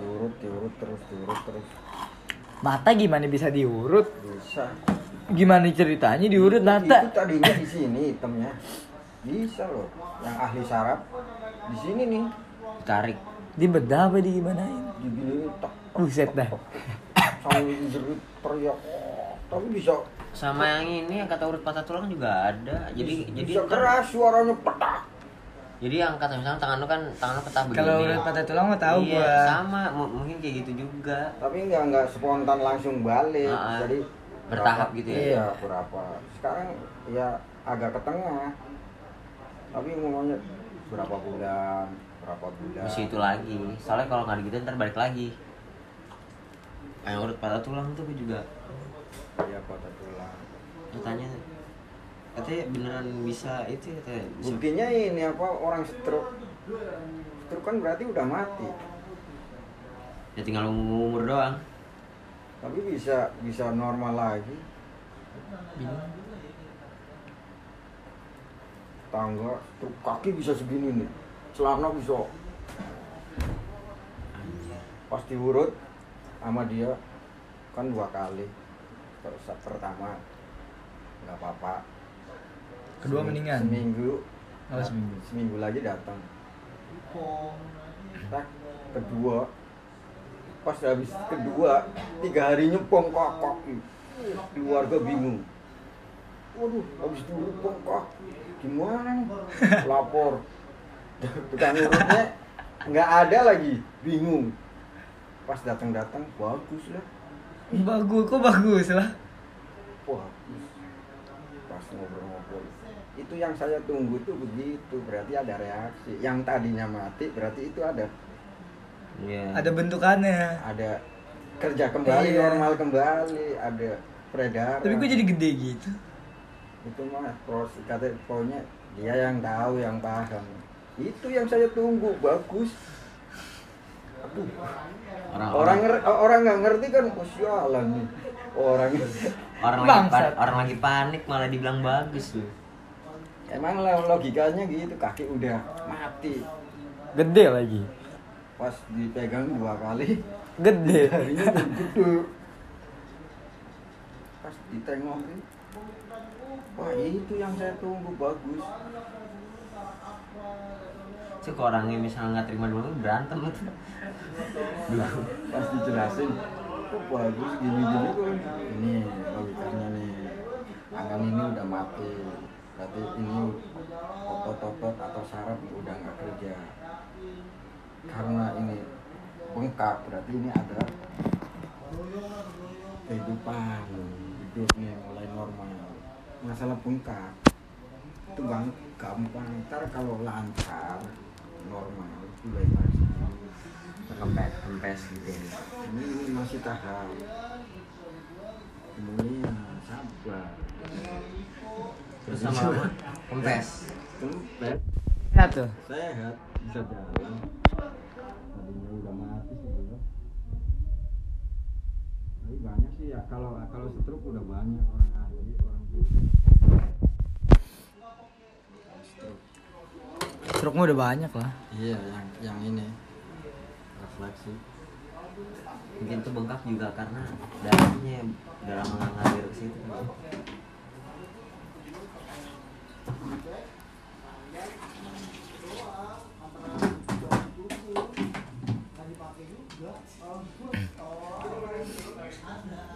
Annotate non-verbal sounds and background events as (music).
diurut diurut terus diurut terus. Mata gimana bisa diurut? bisa. Gimana ceritanya diurut itu mata? tadinya di sini hitamnya. Bisa loh. Yang ahli saraf di sini nih. Tarik. Di bedah apa di gimanain? di tok Buset dah. sambil jerit teriak. Tapi bisa. Sama yang ini yang kata urut patah tulang juga ada. Jadi jadi bisa keras suaranya petak jadi yang kata misalnya tangan lu kan tangan lu patah begini Kalau urut patah tulang mah tahu iya, gua. sama mu- mungkin kayak gitu juga. Tapi nggak nggak spontan langsung balik Ah, ah. jadi Bertahap berapa- gitu ya? iya berapa. Sekarang ya agak ke tengah. Tapi umumnya berapa bulan berapa bulan. Mesti itu lagi. Soalnya kalau nggak gitu ntar balik lagi. Yang urut patah tulang tuh juga. Ya patah tulang. Katanya katanya beneran bisa itu ya katanya bisa. Buktinya ini apa orang stroke. Stroke kan berarti udah mati. Ya tinggal umur doang. Tapi bisa bisa normal lagi. Tangga tuh kaki bisa segini nih. Celana bisa. Anjir. pas diurut sama dia kan dua kali. Per- pertama nggak apa-apa Kedua mendingan? seminggu. Oh, seminggu. seminggu lagi datang. Tak kedua. Pas habis kedua tiga harinya bongkok keluarga bingung. Waduh habis dulu bongkok gimana nih? (laughs) Lapor. Tukang urutnya nggak ada lagi. Bingung. Pas datang datang bagus lah. Bagus, kok bagus lah. bagus pas ngobrol-ngobrol. Itu yang saya tunggu tuh begitu berarti ada reaksi. Yang tadinya mati berarti itu ada. Iya. Ada bentukannya. ada kerja kembali Iya. normal kembali ada peredaran. Tapi kok jadi gede gitu? itu mah pros kata pokoknya dia yang tahu yang paham. Itu yang saya tunggu bagus. Aduh, orang orang nggak ngerti kan oh sialan nih orang orang lagi pan- orang lagi panik malah dibilang bagus loh emang lo- logikanya gitu kaki udah mati. Gede lagi. pas dipegang dua kali. Gede. (laughs) jarinya udah gede. Pas ditengokin wah itu yang saya tunggu bagus. Sih kalau orangnya misalnya nggak terima dulu berantem. Itu pas dijelasin kok bagus gini gini kok ini logikanya nih tangan ini udah mati. Berarti ini otot-otot atau saraf udah nggak kerja. Karena ini bengkak berarti ini ada kehidupan hidupnya mulai normal. Masalah bengkak itu gampang. Ntar kalau lancar normal mulai lagi kempes kempes gitu. Ya. ini, ini masih tahap. Kemudian sabar. Terus sama lama kempes. Kempet, Nah tuh. sehat bisa jalan. Tadinya udah mati sebelum tapi banyak sih ya. Kalau kalau stroke udah banyak orang ahli orang Stroke. Udah banyak lah. iya yang yang ini flexing mungkin tuh bengkak juga karena darahnya udah mengalir ke situ. Ada